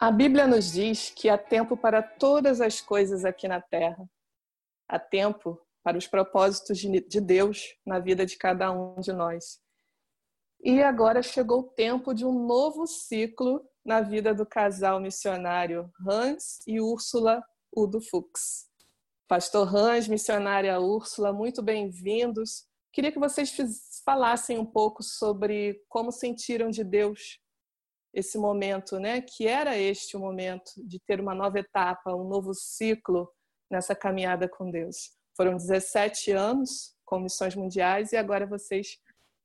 A Bíblia nos diz que há tempo para todas as coisas aqui na terra. Há tempo para os propósitos de Deus na vida de cada um de nós. E agora chegou o tempo de um novo ciclo na vida do casal missionário Hans e Úrsula Udo Fuchs. Pastor Hans, missionária Úrsula, muito bem-vindos. Queria que vocês falassem um pouco sobre como sentiram de Deus esse momento, né? Que era este o momento de ter uma nova etapa, um novo ciclo nessa caminhada com Deus. Foram 17 anos com missões mundiais e agora vocês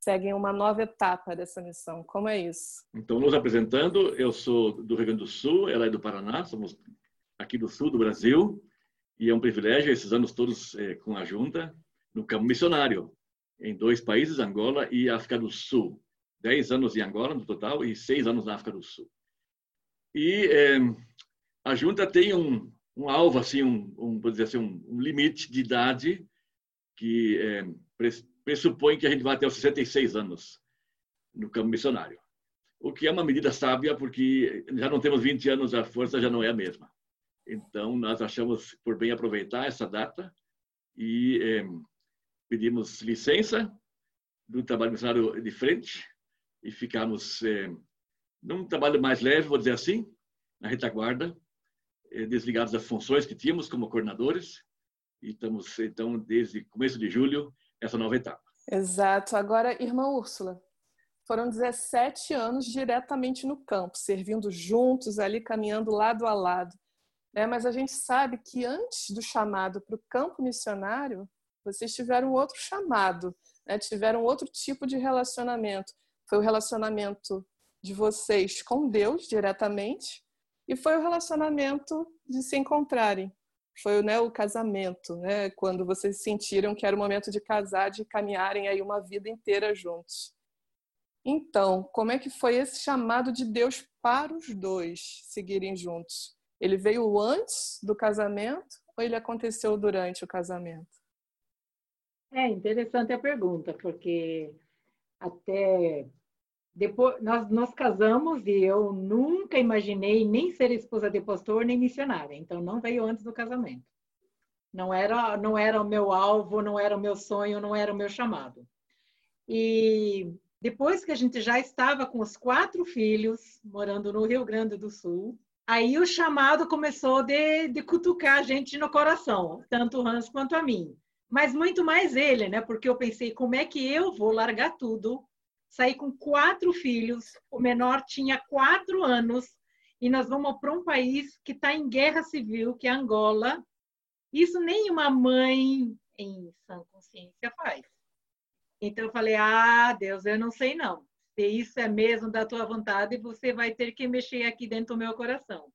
seguem uma nova etapa dessa missão. Como é isso? Então, nos apresentando, eu sou do Rio Grande do Sul, ela é do Paraná, somos aqui do sul do Brasil e é um privilégio esses anos todos é, com a junta no campo missionário em dois países, Angola e África do Sul. 10 anos em Angola no total e 6 anos na África do Sul. E é, a junta tem um, um alvo, assim, um, um, dizer assim, um, limite de idade que é, pressupõe que a gente vai até os 66 anos no campo missionário. O que é uma medida sábia, porque já não temos 20 anos, a força já não é a mesma. Então, nós achamos por bem aproveitar essa data e é, pedimos licença do trabalho missionário de frente e ficamos é, num trabalho mais leve, vou dizer assim, na retaguarda, é, desligados das funções que tínhamos como coordenadores. E estamos, então, desde começo de julho, essa nova etapa. Exato. Agora, irmã Úrsula, foram 17 anos diretamente no campo, servindo juntos ali, caminhando lado a lado. Né? Mas a gente sabe que antes do chamado para o campo missionário, vocês tiveram outro chamado, né? tiveram outro tipo de relacionamento foi o relacionamento de vocês com Deus diretamente e foi o relacionamento de se encontrarem. Foi né, o casamento, né, quando vocês sentiram que era o momento de casar, de caminharem aí uma vida inteira juntos. Então, como é que foi esse chamado de Deus para os dois seguirem juntos? Ele veio antes do casamento ou ele aconteceu durante o casamento? É interessante a pergunta, porque até depois nós nos casamos e eu nunca imaginei nem ser esposa de pastor nem missionária, então não veio antes do casamento. Não era não era o meu alvo, não era o meu sonho, não era o meu chamado. E depois que a gente já estava com os quatro filhos morando no Rio Grande do Sul, aí o chamado começou de, de cutucar a gente no coração, tanto o Hans quanto a mim mas muito mais ele, né? Porque eu pensei, como é que eu vou largar tudo? Saí com quatro filhos, o menor tinha quatro anos, e nós vamos para um país que está em guerra civil, que é Angola. Isso nenhuma mãe em sã consciência faz. Então eu falei: Ah, Deus, eu não sei não. Se isso é mesmo da tua vontade, você vai ter que mexer aqui dentro do meu coração.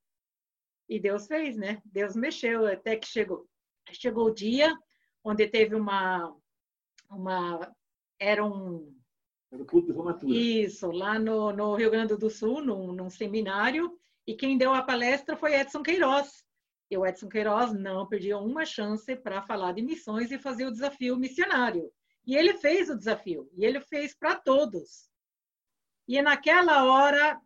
E Deus fez, né? Deus mexeu até que chegou. Chegou o dia onde teve uma, uma era um era o culto de formatura. Isso, lá no, no Rio Grande do Sul, num, num seminário, e quem deu a palestra foi Edson Queiroz. E o Edson Queiroz não perdia uma chance para falar de missões e fazer o desafio missionário. E ele fez o desafio, e ele fez para todos. E naquela hora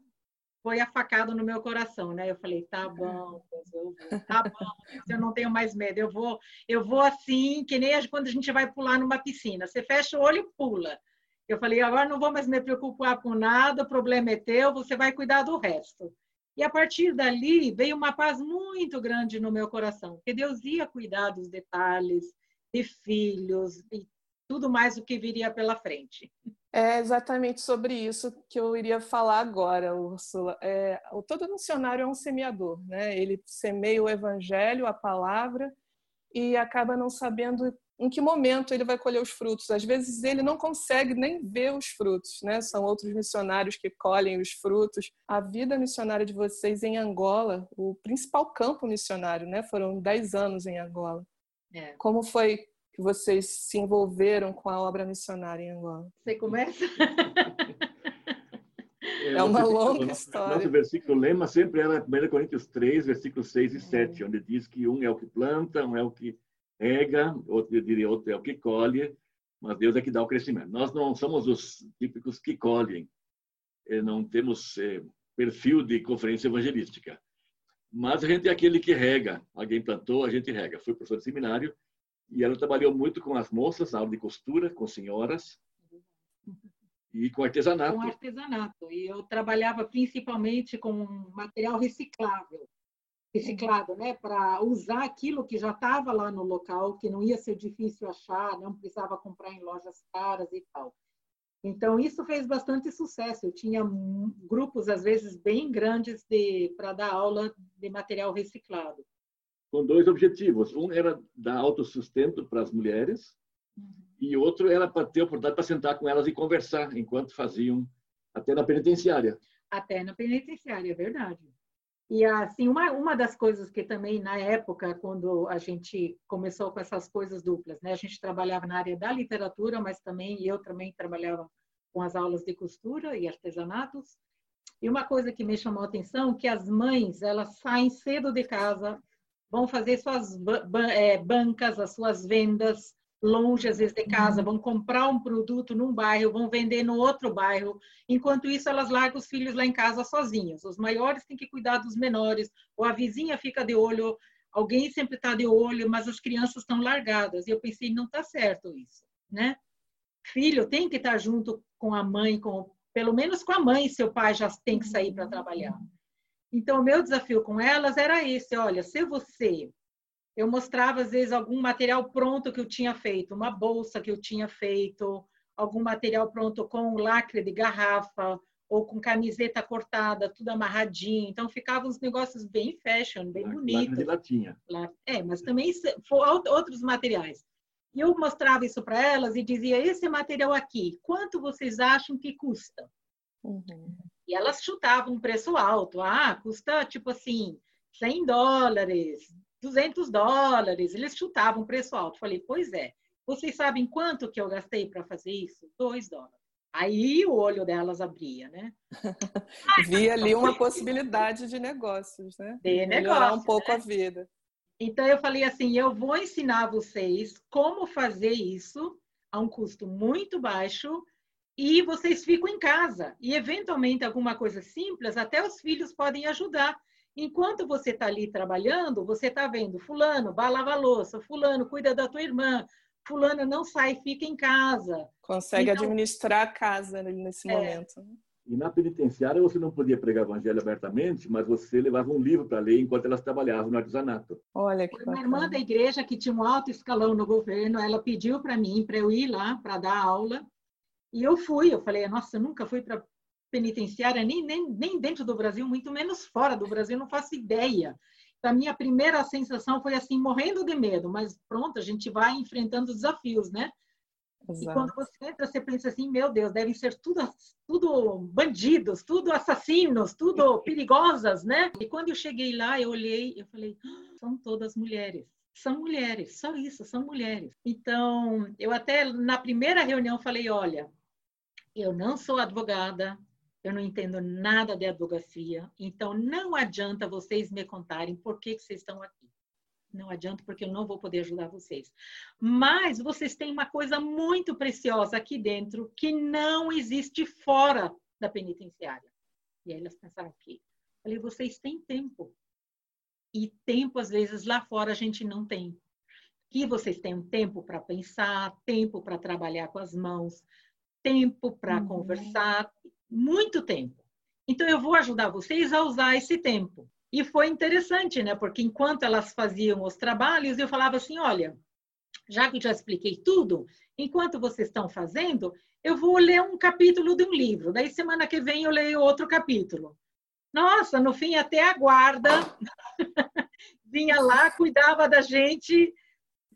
foi a facada no meu coração, né? Eu falei, tá bom, eu vou, tá bom, eu não tenho mais medo, eu vou, eu vou assim, que nem quando a gente vai pular numa piscina, você fecha o olho e pula. Eu falei, agora não vou mais me preocupar com nada, o problema é teu, você vai cuidar do resto. E a partir dali veio uma paz muito grande no meu coração, que Deus ia cuidar dos detalhes, de filhos e tudo mais o que viria pela frente. É exatamente sobre isso que eu iria falar agora, Úrsula. É, todo missionário é um semeador, né? Ele semeia o evangelho, a palavra, e acaba não sabendo em que momento ele vai colher os frutos. Às vezes ele não consegue nem ver os frutos, né? São outros missionários que colhem os frutos. A vida missionária de vocês em Angola, o principal campo missionário, né? Foram 10 anos em Angola. É. Como foi que vocês se envolveram com a obra missionária em Angola? Você começa? É, é uma longa história. Nosso versículo lema sempre era 1 Coríntios 3, versículos 6 e 7, onde diz que um é o que planta, um é o que rega, outro, eu diria, outro é o que colhe, mas Deus é que dá o crescimento. Nós não somos os típicos que colhem. Não temos, perfil de conferência evangelística. Mas a gente é aquele que rega. Alguém plantou, a gente rega. Fui professor de seminário e ela trabalhou muito com as moças, aula de costura, com senhoras e com artesanato. Com artesanato. E eu trabalhava principalmente com material reciclável, reciclado, né, para usar aquilo que já estava lá no local, que não ia ser difícil achar, não precisava comprar em lojas caras e tal. Então isso fez bastante sucesso. Eu tinha grupos às vezes bem grandes de para dar aula de material reciclado. Com dois objetivos. Um era dar autossustento para as mulheres uhum. e outro era para ter a oportunidade para sentar com elas e conversar enquanto faziam até na penitenciária. Até na penitenciária, é verdade. E assim, uma, uma das coisas que também na época, quando a gente começou com essas coisas duplas, né? A gente trabalhava na área da literatura, mas também eu também trabalhava com as aulas de costura e artesanatos. E uma coisa que me chamou a atenção, que as mães, elas saem cedo de casa, vão fazer suas é, bancas, as suas vendas, longe às vezes de casa, uhum. vão comprar um produto num bairro, vão vender no outro bairro. Enquanto isso, elas largam os filhos lá em casa sozinhas. Os maiores têm que cuidar dos menores, ou a vizinha fica de olho, alguém sempre está de olho, mas as crianças estão largadas. E eu pensei, não está certo isso, né? Filho tem que estar tá junto com a mãe, com pelo menos com a mãe, seu pai já tem que sair para trabalhar. Então, o meu desafio com elas era esse: olha, se você eu mostrava às vezes algum material pronto que eu tinha feito, uma bolsa que eu tinha feito, algum material pronto com lacre de garrafa ou com camiseta cortada, tudo amarradinho. Então ficavam uns negócios bem fashion, bem bonitos. Lacre de latinha. É, mas também outros materiais. E eu mostrava isso para elas e dizia: esse material aqui, quanto vocês acham que custa? Uhum. E elas chutavam um preço alto. Ah, custa tipo assim, 100 dólares, 200 dólares, eles chutavam preço alto. Falei, pois é, vocês sabem quanto que eu gastei para fazer isso? 2 dólares. Aí o olho delas abria, né? Via ali uma possibilidade de negócios, né? De Melhorar negócio, um pouco né? a vida. Então eu falei assim, eu vou ensinar vocês como fazer isso a um custo muito baixo e vocês ficam em casa. E eventualmente alguma coisa simples, até os filhos podem ajudar. Enquanto você está ali trabalhando, você está vendo fulano, vai lavar louça, fulano, cuida da tua irmã, fulano não sai, fica em casa. Consegue então, administrar a casa nesse é, momento. E na penitenciária você não podia pregar o evangelho abertamente, mas você levava um livro para ler enquanto elas trabalhavam no artesanato. Olha que Uma irmã da igreja que tinha um alto escalão no governo, ela pediu para mim para eu ir lá para dar aula. E eu fui, eu falei, nossa, eu nunca fui para penitenciária, nem, nem, nem dentro do Brasil, muito menos fora do Brasil, não faço ideia. A minha primeira sensação foi assim, morrendo de medo, mas pronto, a gente vai enfrentando desafios, né? Exato. E quando você entra, você pensa assim, meu Deus, devem ser tudo, tudo bandidos, tudo assassinos, tudo perigosas, né? E quando eu cheguei lá, eu olhei, eu falei, ah, são todas mulheres. São mulheres, só isso, são mulheres. Então, eu até na primeira reunião falei, olha, eu não sou advogada, eu não entendo nada de advocacia, então não adianta vocês me contarem por que, que vocês estão aqui. Não adianta, porque eu não vou poder ajudar vocês. Mas vocês têm uma coisa muito preciosa aqui dentro que não existe fora da penitenciária. E aí elas pensaram aqui. Falei, vocês têm tempo. E tempo, às vezes, lá fora a gente não tem. Que vocês têm tempo para pensar, tempo para trabalhar com as mãos, tempo para uhum. conversar, muito tempo. Então, eu vou ajudar vocês a usar esse tempo. E foi interessante, né? Porque enquanto elas faziam os trabalhos, eu falava assim: olha, já que eu já expliquei tudo, enquanto vocês estão fazendo, eu vou ler um capítulo de um livro. Daí, semana que vem, eu leio outro capítulo. Nossa, no fim, até a guarda vinha lá, cuidava da gente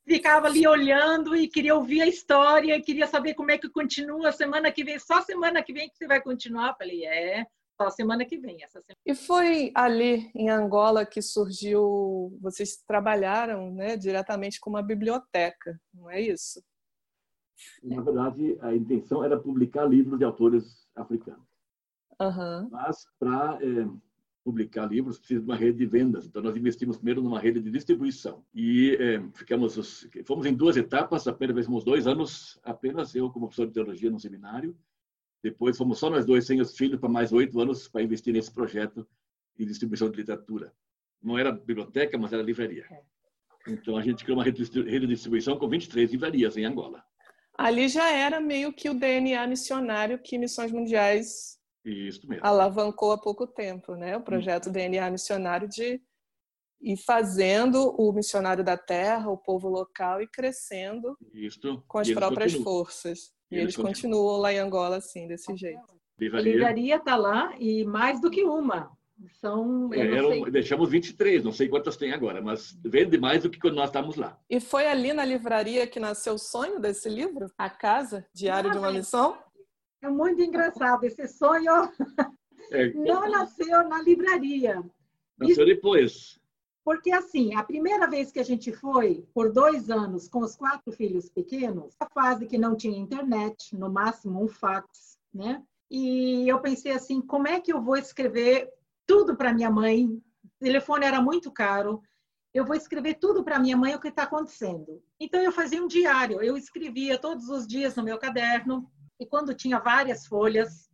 ficava ali olhando e queria ouvir a história, queria saber como é que continua semana que vem. Só semana que vem que você vai continuar? falei, é, só semana que vem. Essa semana. E foi ali em Angola que surgiu, vocês trabalharam né, diretamente com uma biblioteca, não é isso? Na verdade, a intenção era publicar livros de autores africanos. Uhum. Mas para é, publicar livros, precisa de uma rede de vendas. Então, nós investimos primeiro numa rede de distribuição. E é, ficamos, fomos em duas etapas. A primeira vez, fomos dois anos, apenas eu como professor de teologia no seminário. Depois fomos só nós dois, sem os filhos, para mais oito anos para investir nesse projeto de distribuição de literatura. Não era biblioteca, mas era livraria. É. Então a gente criou uma rede de distribuição com 23 livrarias em Angola. Ali já era meio que o DNA missionário que Missões Mundiais alavancou há pouco tempo, né? O projeto hum. DNA missionário de ir fazendo o missionário da terra, o povo local e crescendo Isso. com as próprias continuam. forças. E, e eles, eles continuam. continuam lá em Angola assim, desse jeito. Livraria está lá e mais do que uma. São, é, eram, deixamos 23, não sei quantas tem agora, mas vende mais do que quando nós estávamos lá. E foi ali na livraria que nasceu o sonho desse livro? A Casa, Diário ah, de uma Missão? É muito engraçado. Esse sonho é. não nasceu na livraria. Nasceu Isso... depois. Porque, assim, a primeira vez que a gente foi, por dois anos, com os quatro filhos pequenos, a fase que não tinha internet, no máximo um fax, né? E eu pensei assim, como é que eu vou escrever tudo para minha mãe. O telefone era muito caro. Eu vou escrever tudo para minha mãe o que está acontecendo. Então eu fazia um diário. Eu escrevia todos os dias no meu caderno e quando tinha várias folhas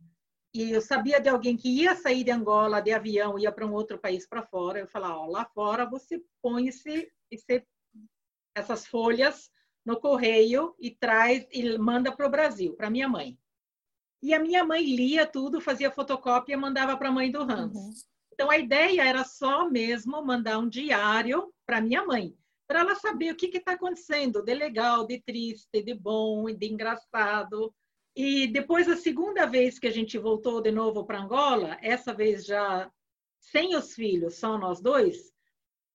e eu sabia de alguém que ia sair de Angola de avião, ia para um outro país para fora, eu falava, ó, lá fora você põe esse, esse, essas folhas no correio e traz e manda para o Brasil, para minha mãe. E a minha mãe lia tudo, fazia fotocópia e mandava para a mãe do Hans. Uhum. Então a ideia era só mesmo mandar um diário para minha mãe, para ela saber o que está acontecendo, de legal, de triste, de bom, de engraçado. E depois a segunda vez que a gente voltou de novo para Angola, essa vez já sem os filhos, só nós dois,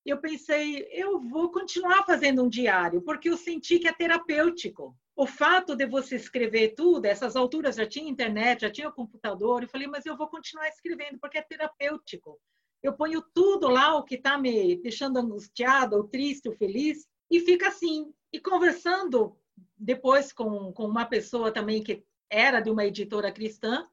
eu pensei, eu vou continuar fazendo um diário, porque eu senti que é terapêutico o fato de você escrever tudo, essas alturas já tinha internet, já tinha computador, eu falei, mas eu vou continuar escrevendo porque é terapêutico. Eu ponho tudo lá, o que está me deixando angustiada, ou triste, ou feliz, e fica assim. E conversando depois com, com uma pessoa também que era de uma editora cristã,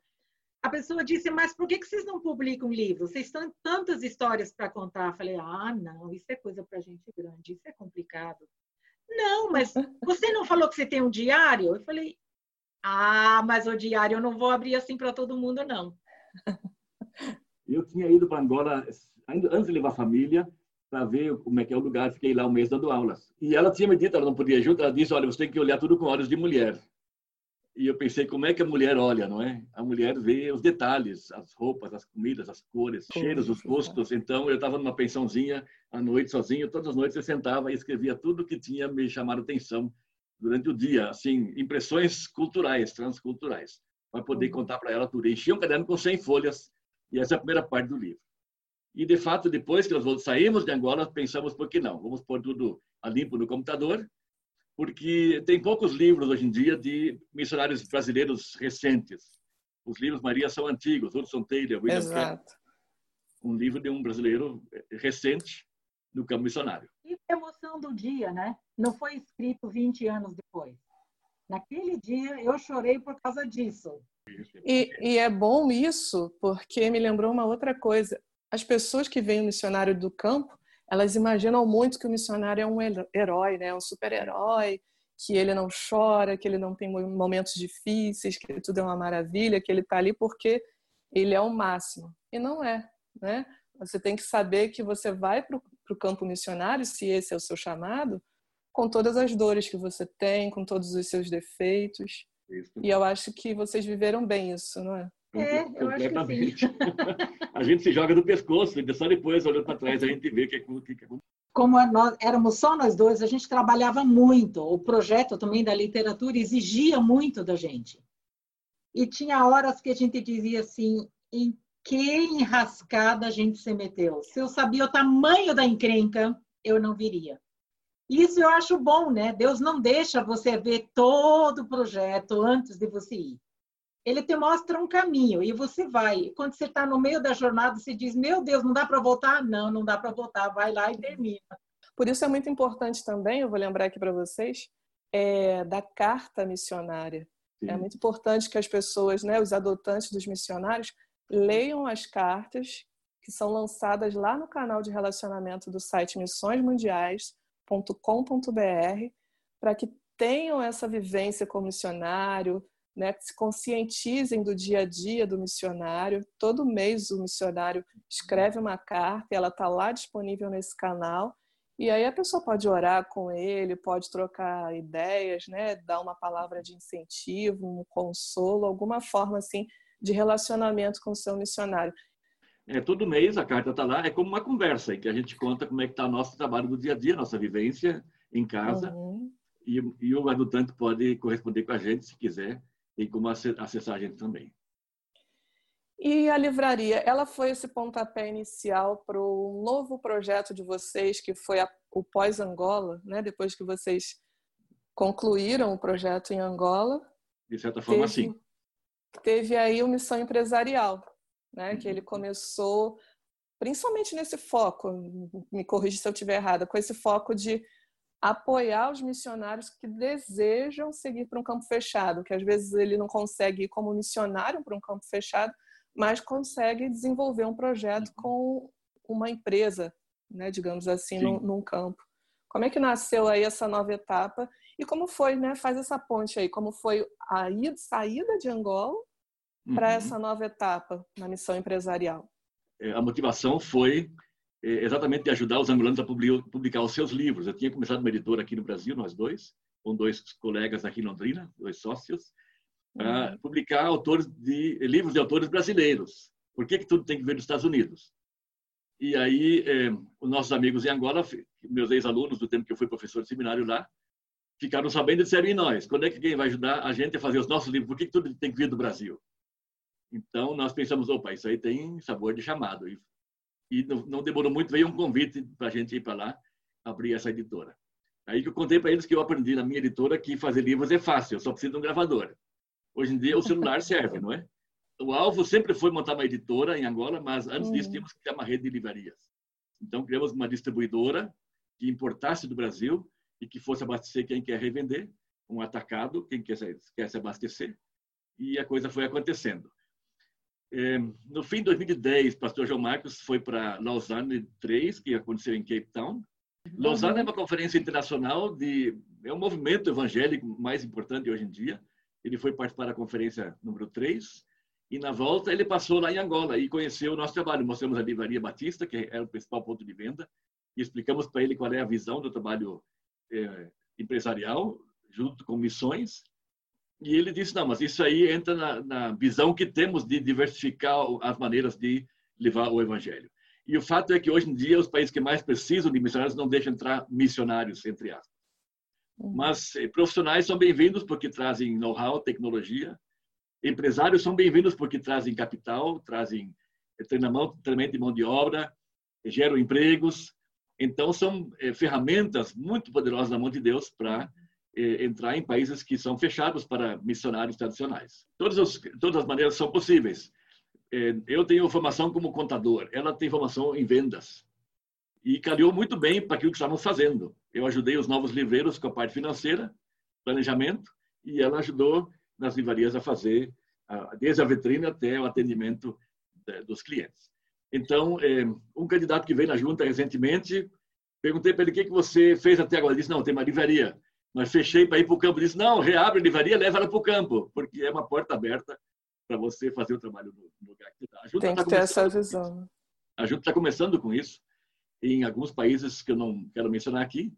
a pessoa disse, mas por que, que vocês não publicam livros? Vocês têm tantas histórias para contar. Eu falei, ah, não, isso é coisa para gente grande, isso é complicado. Não, mas você não falou que você tem um diário? Eu falei, ah, mas o diário eu não vou abrir assim para todo mundo, não. Eu tinha ido para Angola antes de levar a família para ver como é que é o lugar. Fiquei lá um mês dando aulas. E ela tinha me dito, ela não podia junto, ela disse, olha, você tem que olhar tudo com olhos de mulher. E eu pensei, como é que a mulher olha, não é? A mulher vê os detalhes, as roupas, as comidas, as cores, cheiros, os gostos. Então, eu estava numa pensãozinha à noite sozinho, todas as noites eu sentava e escrevia tudo que tinha me chamado atenção durante o dia, assim, impressões culturais, transculturais, para poder uhum. contar para ela tudo. Enchia um caderno com 100 folhas e essa é a primeira parte do livro. E, de fato, depois que nós saímos de Angola, pensamos, por que não? Vamos pôr tudo a limpo no computador porque tem poucos livros hoje em dia de missionários brasileiros recentes. Os livros, Maria, são antigos, Hudson Taylor, William Exato. Um livro de um brasileiro recente no campo missionário. E a emoção do dia, né? Não foi escrito 20 anos depois. Naquele dia eu chorei por causa disso. E, e, é bom isso, porque me lembrou uma outra coisa. As pessoas que veem o missionário do campo, elas imaginam muito que o missionário é um herói, né? um super-herói, que ele não chora, que ele não tem momentos difíceis, que tudo é uma maravilha, que ele está ali porque ele é o máximo. E não é, né? Você tem que saber que você vai para o campo missionário, se esse é o seu chamado, com todas as dores que você tem, com todos os seus defeitos. Isso. E eu acho que vocês viveram bem isso, não é? É, eu acho que sim. a gente se joga do pescoço e só depois, olhando para trás, a gente vê o que, que, que como nós éramos só nós dois, a gente trabalhava muito. O projeto também da literatura exigia muito da gente. E tinha horas que a gente dizia assim: em que enrascada a gente se meteu? Se eu sabia o tamanho da encrenca, eu não viria. Isso eu acho bom, né? Deus não deixa você ver todo o projeto antes de você ir ele te mostra um caminho e você vai. Quando você está no meio da jornada, você diz: Meu Deus, não dá para voltar? Não, não dá para voltar. Vai lá e termina. Por isso é muito importante também, eu vou lembrar aqui para vocês, é, da carta missionária. É Sim. É muito importante que as pessoas, né, os adotantes dos missionários, leiam as cartas que são lançadas lá no canal de relacionamento do site missõesmundiais.com.br para que tenham essa vivência como missionário, né, que se conscientizem do dia a dia do missionário. Todo mês o missionário escreve uma carta, ela está lá disponível nesse canal. E aí a pessoa pode orar com ele, pode trocar ideias, né, dar uma palavra de incentivo, um consolo, alguma forma assim de relacionamento com o seu missionário. É, todo mês a carta está lá, é como uma conversa em que a gente conta como é que está nosso trabalho do dia a dia, nossa vivência em casa. Uhum. E, e o adotante pode corresponder com a gente se quiser tem como acessar a gente também. E a livraria, ela foi esse pontapé inicial para o novo projeto de vocês, que foi a, o Pós-Angola, né? depois que vocês concluíram o projeto em Angola. De certa forma, teve, sim. Teve aí o Missão Empresarial, né? que ele uhum. começou principalmente nesse foco, me corrija se eu estiver errada, com esse foco de apoiar os missionários que desejam seguir para um campo fechado, que às vezes ele não consegue ir como missionário para um campo fechado, mas consegue desenvolver um projeto com uma empresa, né, digamos assim, num, num, campo. Como é que nasceu aí essa nova etapa e como foi, né? Faz essa ponte aí, como foi a ida, saída de Angola para uhum. essa nova etapa na missão empresarial? É, a motivação foi exatamente de ajudar os angolanos a publicar os seus livros. Eu tinha começado uma editora aqui no Brasil, nós dois, com dois colegas aqui em Londrina, dois sócios, para uhum. publicar autores de livros de autores brasileiros. Por que, que tudo tem que vir dos Estados Unidos? E aí, é, os nossos amigos em Angola, meus ex-alunos do tempo que eu fui professor de seminário lá, ficaram sabendo e disseram, e nós? Quando é que quem vai ajudar a gente a fazer os nossos livros? Por que, que tudo tem que vir do Brasil? Então, nós pensamos, opa, isso aí tem sabor de chamado. E e não, não demorou muito, veio um convite para a gente ir para lá abrir essa editora. Aí que eu contei para eles que eu aprendi na minha editora que fazer livros é fácil, eu só preciso de um gravador. Hoje em dia o celular serve, não é? O alvo sempre foi montar uma editora em Angola, mas antes disso hum. tínhamos que ter uma rede de livrarias. Então criamos uma distribuidora que importasse do Brasil e que fosse abastecer quem quer revender, um atacado, quem quer, quer se abastecer. E a coisa foi acontecendo. É, no fim de 2010, pastor João Marcos foi para Lausanne 3, que aconteceu em Cape Town. Lausanne é uma conferência internacional de é o movimento evangélico mais importante hoje em dia. Ele foi participar da conferência número 3 e na volta ele passou lá em Angola e conheceu o nosso trabalho. Mostramos a livraria Batista, que era o principal ponto de venda, e explicamos para ele qual é a visão do trabalho é, empresarial junto com missões e ele disse, não, mas isso aí entra na, na, visão que temos de diversificar as maneiras de levar o evangelho. E o fato é que hoje em dia os países que mais precisam de missionários não deixam entrar missionários, entre aspas. Uhum. Mas eh, profissionais são bem-vindos porque trazem know-how, tecnologia. Empresários são bem-vindos porque trazem capital, trazem eh, treinamento, treinamento de mão de obra, geram empregos. Então, são ferramentas muito poderosas na mão de Deus para eh, entrar em países que são fechados para missionários tradicionais. Todas as, todas as maneiras são possíveis. Eh, eu tenho formação como contador, ela tem formação em vendas. E calhou muito bem para aquilo que estávamos fazendo. Eu ajudei os novos livreiros com a parte financeira, planejamento, e ela ajudou nas livrarias a fazer, desde a vitrine até o atendimento dos clientes. Então, um candidato que veio na junta recentemente, perguntei para ele o que você fez até agora. Ele disse: Não, tem uma livraria mas fechei para ir para o campo. Disse, não, reabre a livraria, leva ela para o campo, porque é uma porta aberta para você fazer o trabalho no lugar que está. Tem tá que ter essa visão. A Junta está começando com isso. Em alguns países que eu não quero mencionar aqui,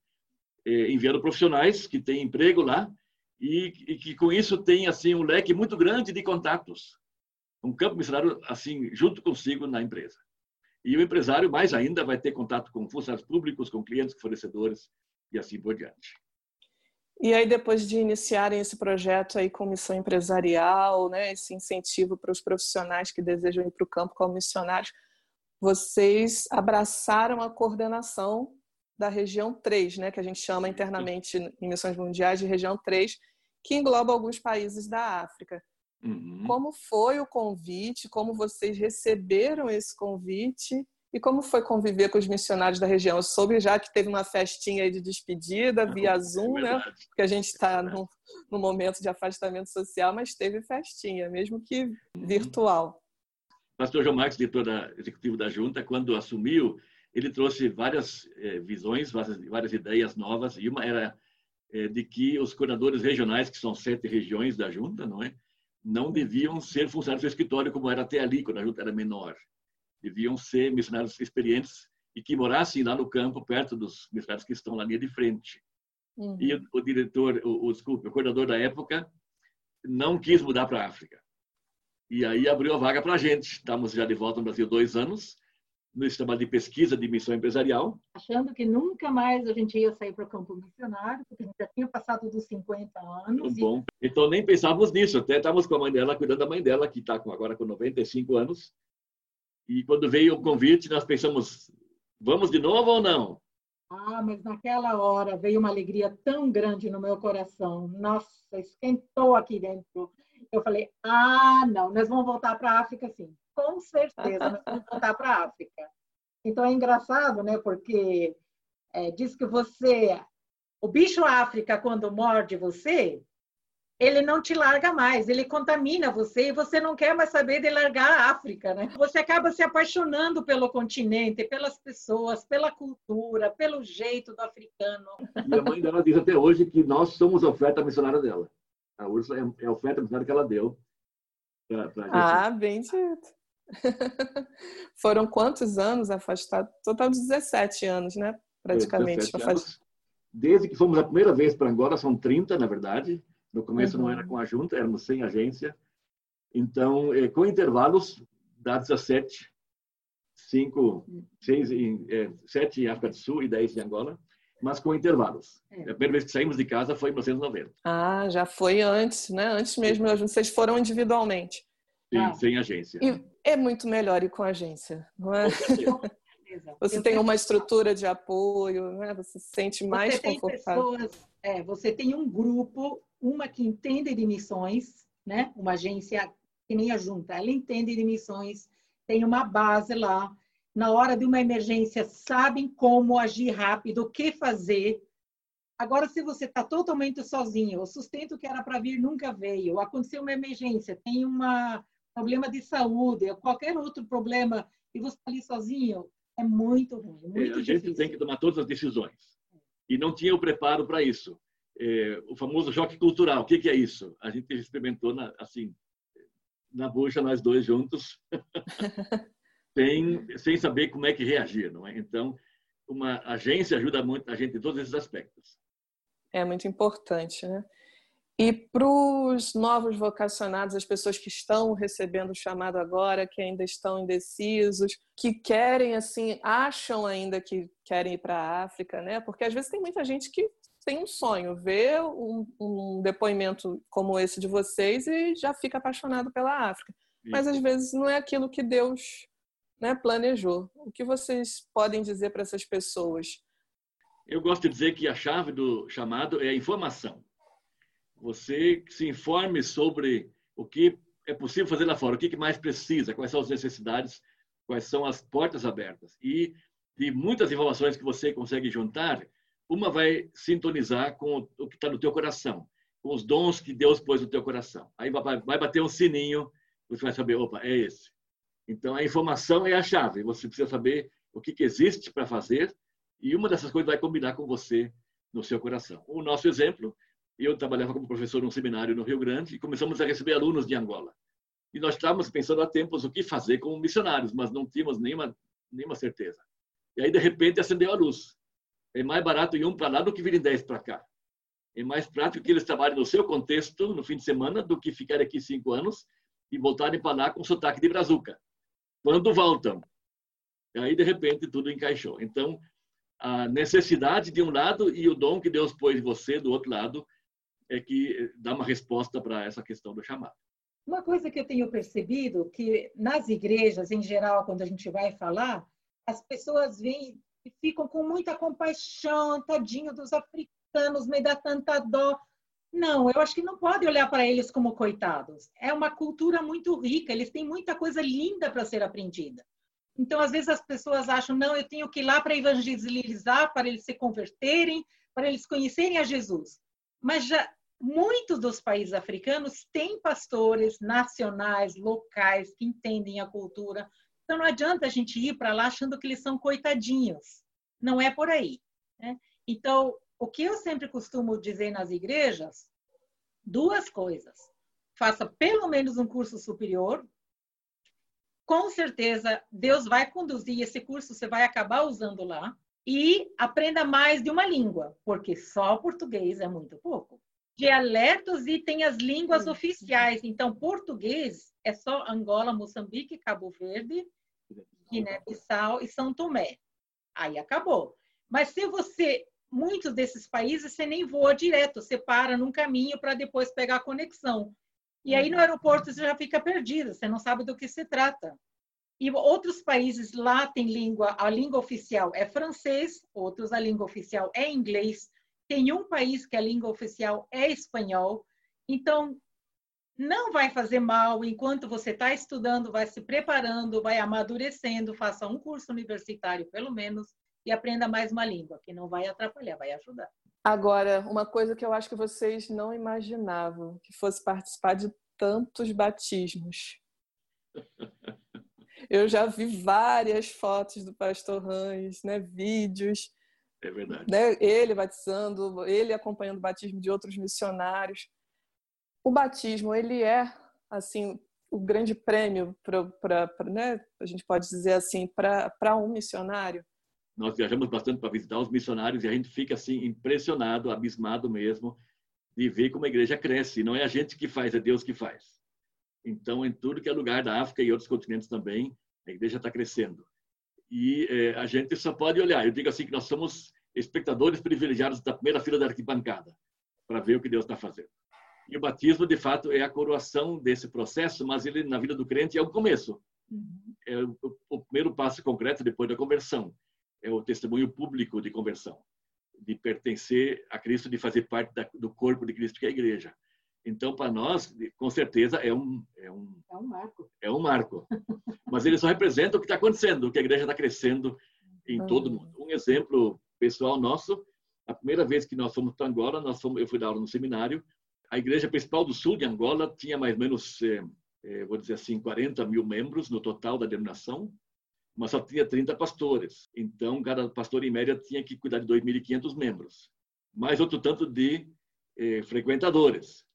é, enviando profissionais que têm emprego lá e, e, que com isso tem assim um leque muito grande de contatos. Um campo missionário assim junto consigo na empresa. E o empresário mais ainda vai ter contato com funcionários públicos, com clientes, fornecedores e assim por diante. E aí, depois de iniciarem esse projeto aí com missão empresarial, né, esse incentivo para os profissionais que desejam ir para o campo como missionários, vocês abraçaram a coordenação da região 3, né, que a gente chama internamente em missões mundiais de região 3, que engloba alguns países da África. Uhum. Como foi o convite? Como vocês receberam esse convite? E como foi conviver com os missionários da região? Eu soube já que teve uma festinha de despedida via é Zoom, é né? Porque a gente está no, no, momento de afastamento social, mas teve festinha, mesmo que uhum. virtual. Pastor João Marcos, diretor da, executivo da Junta, quando assumiu, ele trouxe várias eh, visões, várias, várias, ideias novas, e uma era eh, de que os coordenadores regionais, que são sete regiões da Junta, não é? não deviam ser funcionários do escritório como era até ali, quando a junta era menor. Deviam ser missionários experientes e que morassem lá no campo, perto dos missionários que estão na linha de frente. Uhum. E o, o, diretor, o, o, desculpe, o coordenador da época, não quis mudar para a África. E aí abriu a vaga para a gente. Estamos já de volta no Brasil dois anos nesse trabalho de pesquisa de missão empresarial. Achando que nunca mais a gente ia sair para o campo missionário, porque a gente já tinha passado dos 50 anos. Bom, e... então nem pensávamos nisso, até estávamos com a mãe dela, cuidando da mãe dela, que está agora com 95 anos. E quando veio o convite, nós pensamos, vamos de novo ou não? Ah, mas naquela hora veio uma alegria tão grande no meu coração. Nossa, esquentou aqui dentro. Eu falei, ah, não, nós vamos voltar para a África sim com certeza nós vamos voltar para a África. Então é engraçado, né? Porque é, diz que você, o bicho África, quando morde você, ele não te larga mais, ele contamina você e você não quer mais saber de largar a África, né? Você acaba se apaixonando pelo continente, pelas pessoas, pela cultura, pelo jeito do africano. E a mãe dela diz até hoje que nós somos a oferta missionária dela. A Úrsula é a oferta missionária que ela deu. Pra, pra ah, bem dito. Foram quantos anos afastados? Total de 17 anos, né? Praticamente. Anos. Desde que fomos a primeira vez para Angola, são 30, na verdade. No começo uhum. não era com a junta, éramos sem agência. Então, eh, com intervalos, dá 17, 5, 6 em, é, 7 em África do Sul e 10 em Angola, mas com intervalos. É. A primeira vez que saímos de casa foi em 1990. Ah, já foi antes, né? Antes mesmo, vocês foram individualmente. Sim, ah. sem agência. E é muito melhor ir com agência, não é? Você tem uma estrutura de apoio, né? você se sente mais você confortável. Pessoas, é, você tem um grupo, uma que entende de missões, né? uma agência que nem a junta, ela entende de missões, tem uma base lá. Na hora de uma emergência, sabem como agir rápido, o que fazer. Agora, se você está totalmente sozinho, o sustento que era para vir nunca veio, aconteceu uma emergência, tem uma problema de saúde, qualquer outro problema, e você está ali sozinho, é muito ruim, é, muito é, A gente difícil. tem que tomar todas as decisões. E não tinha o preparo para isso. É, o famoso choque cultural, o que, que, é isso? A gente experimentou na, assim, na bucha, nós dois juntos, sem, sem saber como é que reagir, não é? Então, uma agência ajuda muito a gente em todos esses aspectos. É muito importante, né? E para os novos vocacionados, as pessoas que estão recebendo o chamado agora, que ainda estão indecisos, que querem, assim, acham ainda que querem ir para a África, né? Porque às vezes tem muita gente que tem um sonho, vê um, um, depoimento como esse de vocês e já fica apaixonado pela África. Mas às vezes não é aquilo que Deus né, planejou. O que vocês podem dizer para essas pessoas? Eu gosto de dizer que a chave do chamado é a informação você se informe sobre o que é possível fazer lá fora, o que mais precisa, quais são as necessidades, quais são as portas abertas. E de muitas informações que você consegue juntar, uma vai sintonizar com o que está no teu coração, com os dons que Deus pôs no teu coração. Aí vai, bater um sininho, você vai saber, opa, é esse. Então, a informação é a chave. Você precisa saber o que, que existe para fazer e uma dessas coisas vai combinar com você no seu coração. O nosso exemplo eu trabalhava como professor num seminário no Rio Grande e começamos a receber alunos de Angola. E nós estávamos pensando há tempos o que fazer como missionários, mas não tínhamos nenhuma, nenhuma certeza. E aí, de repente, acendeu a luz. É mais barato ir um para lá do que virem dez para cá. É mais prático que eles trabalhem no seu contexto, no fim de semana, do que ficarem aqui cinco anos e voltarem para lá com sotaque de brazuca. Quando voltam. Aí, de repente, tudo encaixou. Então, a necessidade de um lado e o dom que Deus pôs em você do outro lado é que dá uma resposta para essa questão do chamado. Uma coisa que eu tenho percebido que nas igrejas em geral, quando a gente vai falar, as pessoas vêm e ficam com muita compaixão, tadinho dos africanos, me dá tanta dó. Não, eu acho que não pode olhar para eles como coitados. É uma cultura muito rica, eles têm muita coisa linda para ser aprendida. Então, às vezes as pessoas acham, não, eu tenho que ir lá para evangelizar, para eles se converterem, para eles conhecerem a Jesus. Mas já muitos dos países africanos têm pastores nacionais, locais, que entendem a cultura. Então, não adianta a gente ir para lá achando que eles são coitadinhos. Não é por aí. Né? Então, o que eu sempre costumo dizer nas igrejas, duas coisas. faça pelo menos um curso superior. Com certeza, Deus vai conduzir esse curso, você vai acabar usando lá. E aprenda mais de uma língua, porque só português é muito pouco. Dialetos e tem as línguas oficiais. Então, português é só Angola, Moçambique, Cabo Verde, Guiné-Bissau e São Tomé. Aí acabou. Mas se você, muitos desses países, você nem voa direto, você para num caminho para depois pegar a conexão. E aí no aeroporto você já fica perdido, você não sabe do que se trata. E outros países lá tem língua, a língua oficial é francês, outros a língua oficial é inglês. Tem um país que a língua oficial é espanhol. Então, não vai fazer mal enquanto você está estudando, vai se preparando, vai amadurecendo, faça um curso universitário pelo menos e aprenda mais uma língua, que não vai atrapalhar, vai ajudar. Agora, uma coisa que eu acho que vocês não imaginavam, que fosse participar de tantos batismos. Eu já vi várias fotos do pastor Rães, né, vídeos. É verdade. Né, ele batizando, ele acompanhando o batismo de outros missionários. O batismo, ele é, assim, o grande prêmio para, né, a gente pode dizer assim, para um missionário nós viajamos bastante para visitar os missionários e a gente fica assim impressionado, abismado mesmo de ver como a igreja cresce. Não é a gente que faz, é Deus que faz. Então, em tudo que é lugar da África e outros continentes também, a igreja está crescendo. E é, a gente só pode olhar. Eu digo assim que nós somos espectadores privilegiados da primeira fila da arquibancada para ver o que Deus está fazendo. E o batismo, de fato, é a coroação desse processo, mas ele na vida do crente é o começo. Uhum. É o, o primeiro passo concreto depois da conversão é o testemunho público de conversão, de pertencer a Cristo, de fazer parte da, do corpo de Cristo, que é a igreja. Então, para nós, com certeza, é um, é um, é um marco. É um marco. Mas ele só representa o que está acontecendo, que a igreja está crescendo em todo o mundo. Um exemplo pessoal nosso, a primeira vez que nós fomos para Angola, nós fomos, eu fui dar aula no seminário, a igreja principal do sul de Angola tinha mais ou menos, é, é, vou dizer assim, 40 mil membros no total da denominação, mas só tinha 30 pastores. Então, cada pastor, em média, tinha que cuidar de 2.500 membros, mais outro tanto de eh, frequentadores.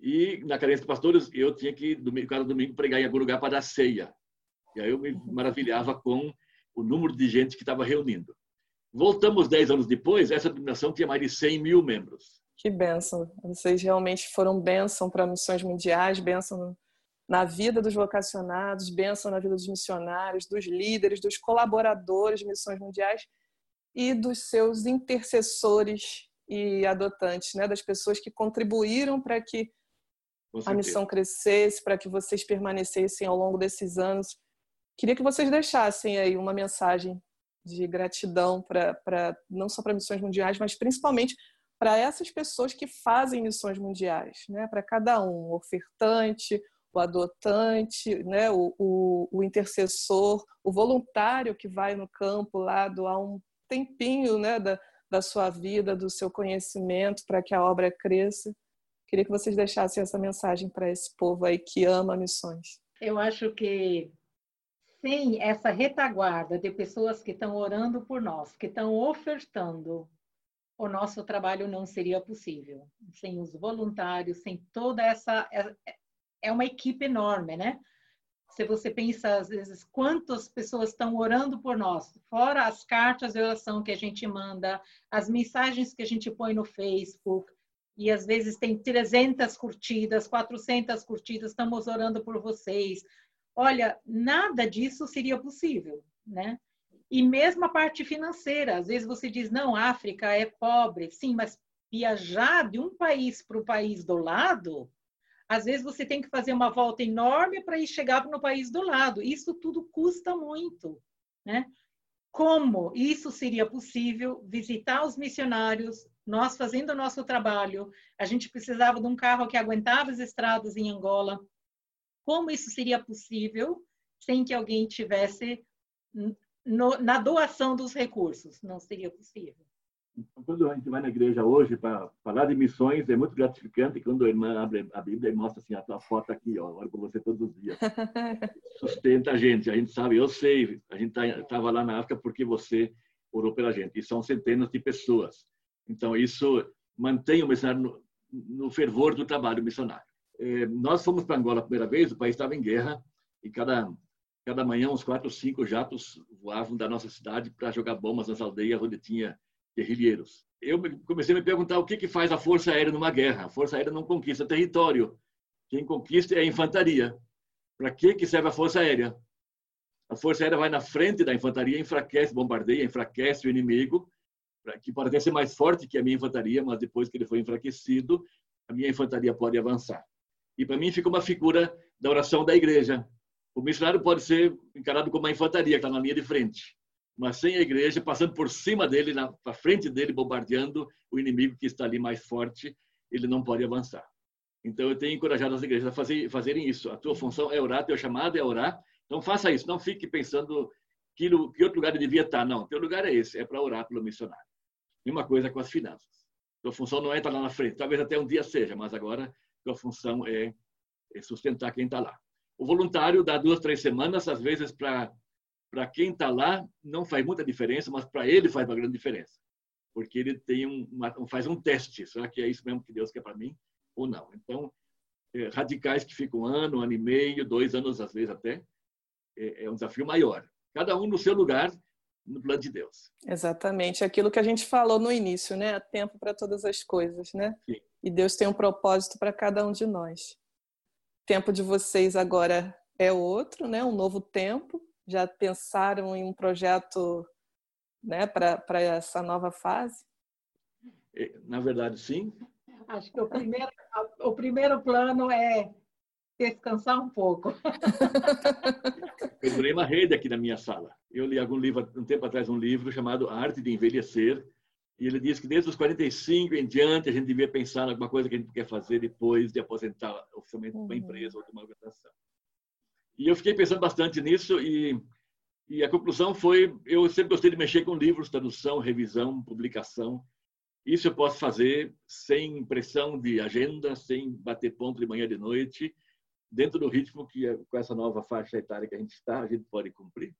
E, na carência de pastores, eu tinha que, cada domingo, pregar em algum lugar para dar ceia. E aí eu me maravilhava com o número de gente que estava reunindo. Voltamos 10 anos depois, essa denominação tinha mais de 100 mil membros. Que bênção. Vocês realmente foram bênção para missões mundiais, bênção na vida dos vocacionados, bênção na vida dos missionários, dos líderes, dos colaboradores de missões mundiais e dos seus intercessores e adotantes, né? das pessoas que contribuíram para que a missão crescesse, para que vocês permanecessem ao longo desses anos. Queria que vocês deixassem aí uma mensagem de gratidão para não só para missões mundiais, mas principalmente para essas pessoas que fazem missões mundiais, né? Para cada um, ofertante, o adotante, né, o, o, o, intercessor, o voluntário que vai no campo lá doar um tempinho né, da, da sua vida, do seu conhecimento para que a obra cresça. Queria que vocês deixassem essa mensagem para esse povo aí que ama missões. Eu acho que sem essa retaguarda de pessoas que estão orando por nós, que estão ofertando, o nosso trabalho não seria possível. Sem os voluntários, sem toda essa é uma equipe enorme, né? Se você pensa, às vezes, quantas pessoas estão orando por nós, fora as cartas de oração que a gente manda, as mensagens que a gente põe no Facebook, e às vezes tem 300 curtidas, 400 curtidas, estamos orando por vocês. Olha, nada disso seria possível, né? E mesmo a parte financeira, às vezes você diz, não, África é pobre. Sim, mas viajar de um país para o país do lado, às vezes você tem que fazer uma volta enorme para ir chegar no país do lado. Isso tudo custa muito, né? Como isso seria possível? Visitar os missionários, nós fazendo o nosso trabalho, a gente precisava de um carro que aguentava as estradas em Angola. Como isso seria possível sem que alguém tivesse no, na doação dos recursos? Não seria possível. Então, quando a gente vai na igreja hoje para falar de missões, é muito gratificante quando a irmã abre a Bíblia e mostra assim, a tua foto aqui, ó, olho para você todos os dias. Sustenta a gente, a gente sabe, eu sei, a gente estava lá na África porque você orou pela gente, e são centenas de pessoas. Então, isso mantém o missionário no, no fervor do trabalho missionário. É, nós fomos para Angola a primeira vez, o país estava em guerra e cada cada manhã uns quatro ou cinco jatos voavam da nossa cidade para jogar bombas nas aldeias onde tinha guerrilheiros. Eu comecei a me perguntar o que que faz a força aérea numa guerra. A força aérea não conquista território. Quem conquista é a infantaria. Para que que serve a força aérea? A força aérea vai na frente da infantaria, enfraquece, bombardeia, enfraquece o inimigo, que pode ser mais forte que a minha infantaria, mas depois que ele foi enfraquecido, a minha infantaria pode avançar. E para mim fica uma figura da oração da igreja. O missionário pode ser encarado como uma infantaria, que está na linha de frente, mas sem a igreja, passando por cima dele, na frente dele, bombardeando o inimigo que está ali mais forte, ele não pode avançar. Então, eu tenho encorajado as igrejas a fazer, fazerem isso. A tua função é orar, teu chamado é orar. Então, faça isso. Não fique pensando que, que outro lugar devia estar. Não, teu lugar é esse, é para orar pelo missionário. Mesma coisa com as finanças. Tua função não é estar lá na frente. Talvez até um dia seja, mas agora tua função é, é sustentar quem está lá. O voluntário dá duas, três semanas, às vezes para para quem está lá não faz muita diferença, mas para ele faz uma grande diferença, porque ele tem um, uma, faz um teste, será que é isso mesmo que Deus quer para mim ou não? Então, é, radicais que ficam um ano, um ano e meio, dois anos às vezes até, é, é um desafio maior. Cada um no seu lugar, no plano de Deus. Exatamente, aquilo que a gente falou no início, né? Há tempo para todas as coisas, né? Sim. E Deus tem um propósito para cada um de nós tempo de vocês agora é outro, né? Um novo tempo. Já pensaram em um projeto, né, para essa nova fase? Na verdade, sim. Acho que o primeiro, o primeiro plano é descansar um pouco. Eu uma rede aqui na minha sala. Eu li algum livro, um tempo atrás, um livro chamado A Arte de Envelhecer, e ele diz que desde os 45 em diante a gente devia pensar em alguma coisa que a gente quer fazer depois de aposentar oficialmente uma uhum. empresa ou uma organização. E eu fiquei pensando bastante nisso e, e a conclusão foi, eu sempre gostei de mexer com livros, tradução, revisão, publicação. Isso eu posso fazer sem pressão de agenda, sem bater ponto de manhã e de noite, dentro do ritmo que com essa nova faixa etária que a gente está, a gente pode cumprir.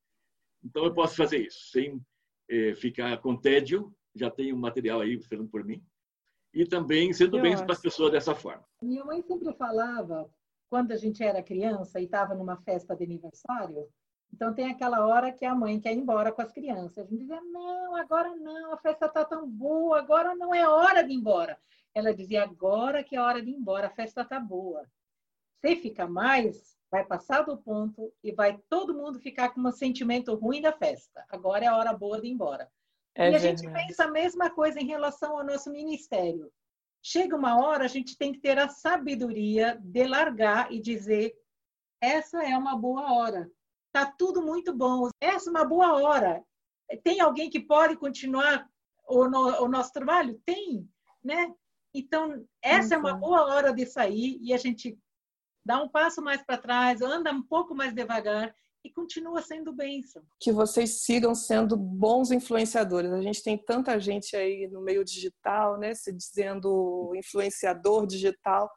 Então eu posso fazer isso, sem eh, ficar com tédio, já tenho material aí esperando por mim. E também sendo bem para as pessoas dessa forma. Minha mãe sempre falava, quando a gente era criança e estava numa festa de aniversário, então tem aquela hora que a mãe quer ir embora com as crianças. A gente dizia, não, agora não, a festa está tão boa, agora não é hora de ir embora. Ela dizia, agora que é hora de ir embora, a festa está boa. Se fica mais, vai passar do ponto e vai todo mundo ficar com um sentimento ruim da festa. Agora é a hora boa de ir embora. É e a gente pensa a mesma coisa em relação ao nosso ministério. Chega uma hora, a gente tem que ter a sabedoria de largar e dizer: essa é uma boa hora. Tá tudo muito bom. Essa é uma boa hora. Tem alguém que pode continuar o, no, o nosso trabalho? Tem, né? Então, essa uhum. é uma boa hora de sair e a gente dá um passo mais para trás, anda um pouco mais devagar e continua sendo bênção. Que vocês sigam sendo bons influenciadores. A gente tem tanta gente aí no meio digital, né, se dizendo influenciador digital,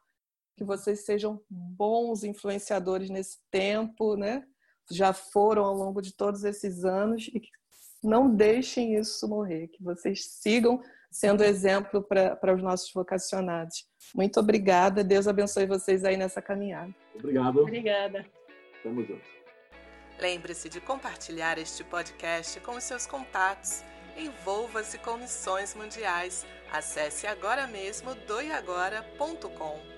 que vocês sejam bons influenciadores nesse tempo, né? Já foram ao longo de todos esses anos e que não deixem isso morrer, que vocês sigam sendo exemplo para os nossos vocacionados. Muito obrigada. Deus abençoe vocês aí nessa caminhada. Obrigado. Obrigada. Tamo junto. Lembre-se de compartilhar este podcast com os seus contatos. Envolva-se com missões mundiais. Acesse agora mesmo doiagora.com.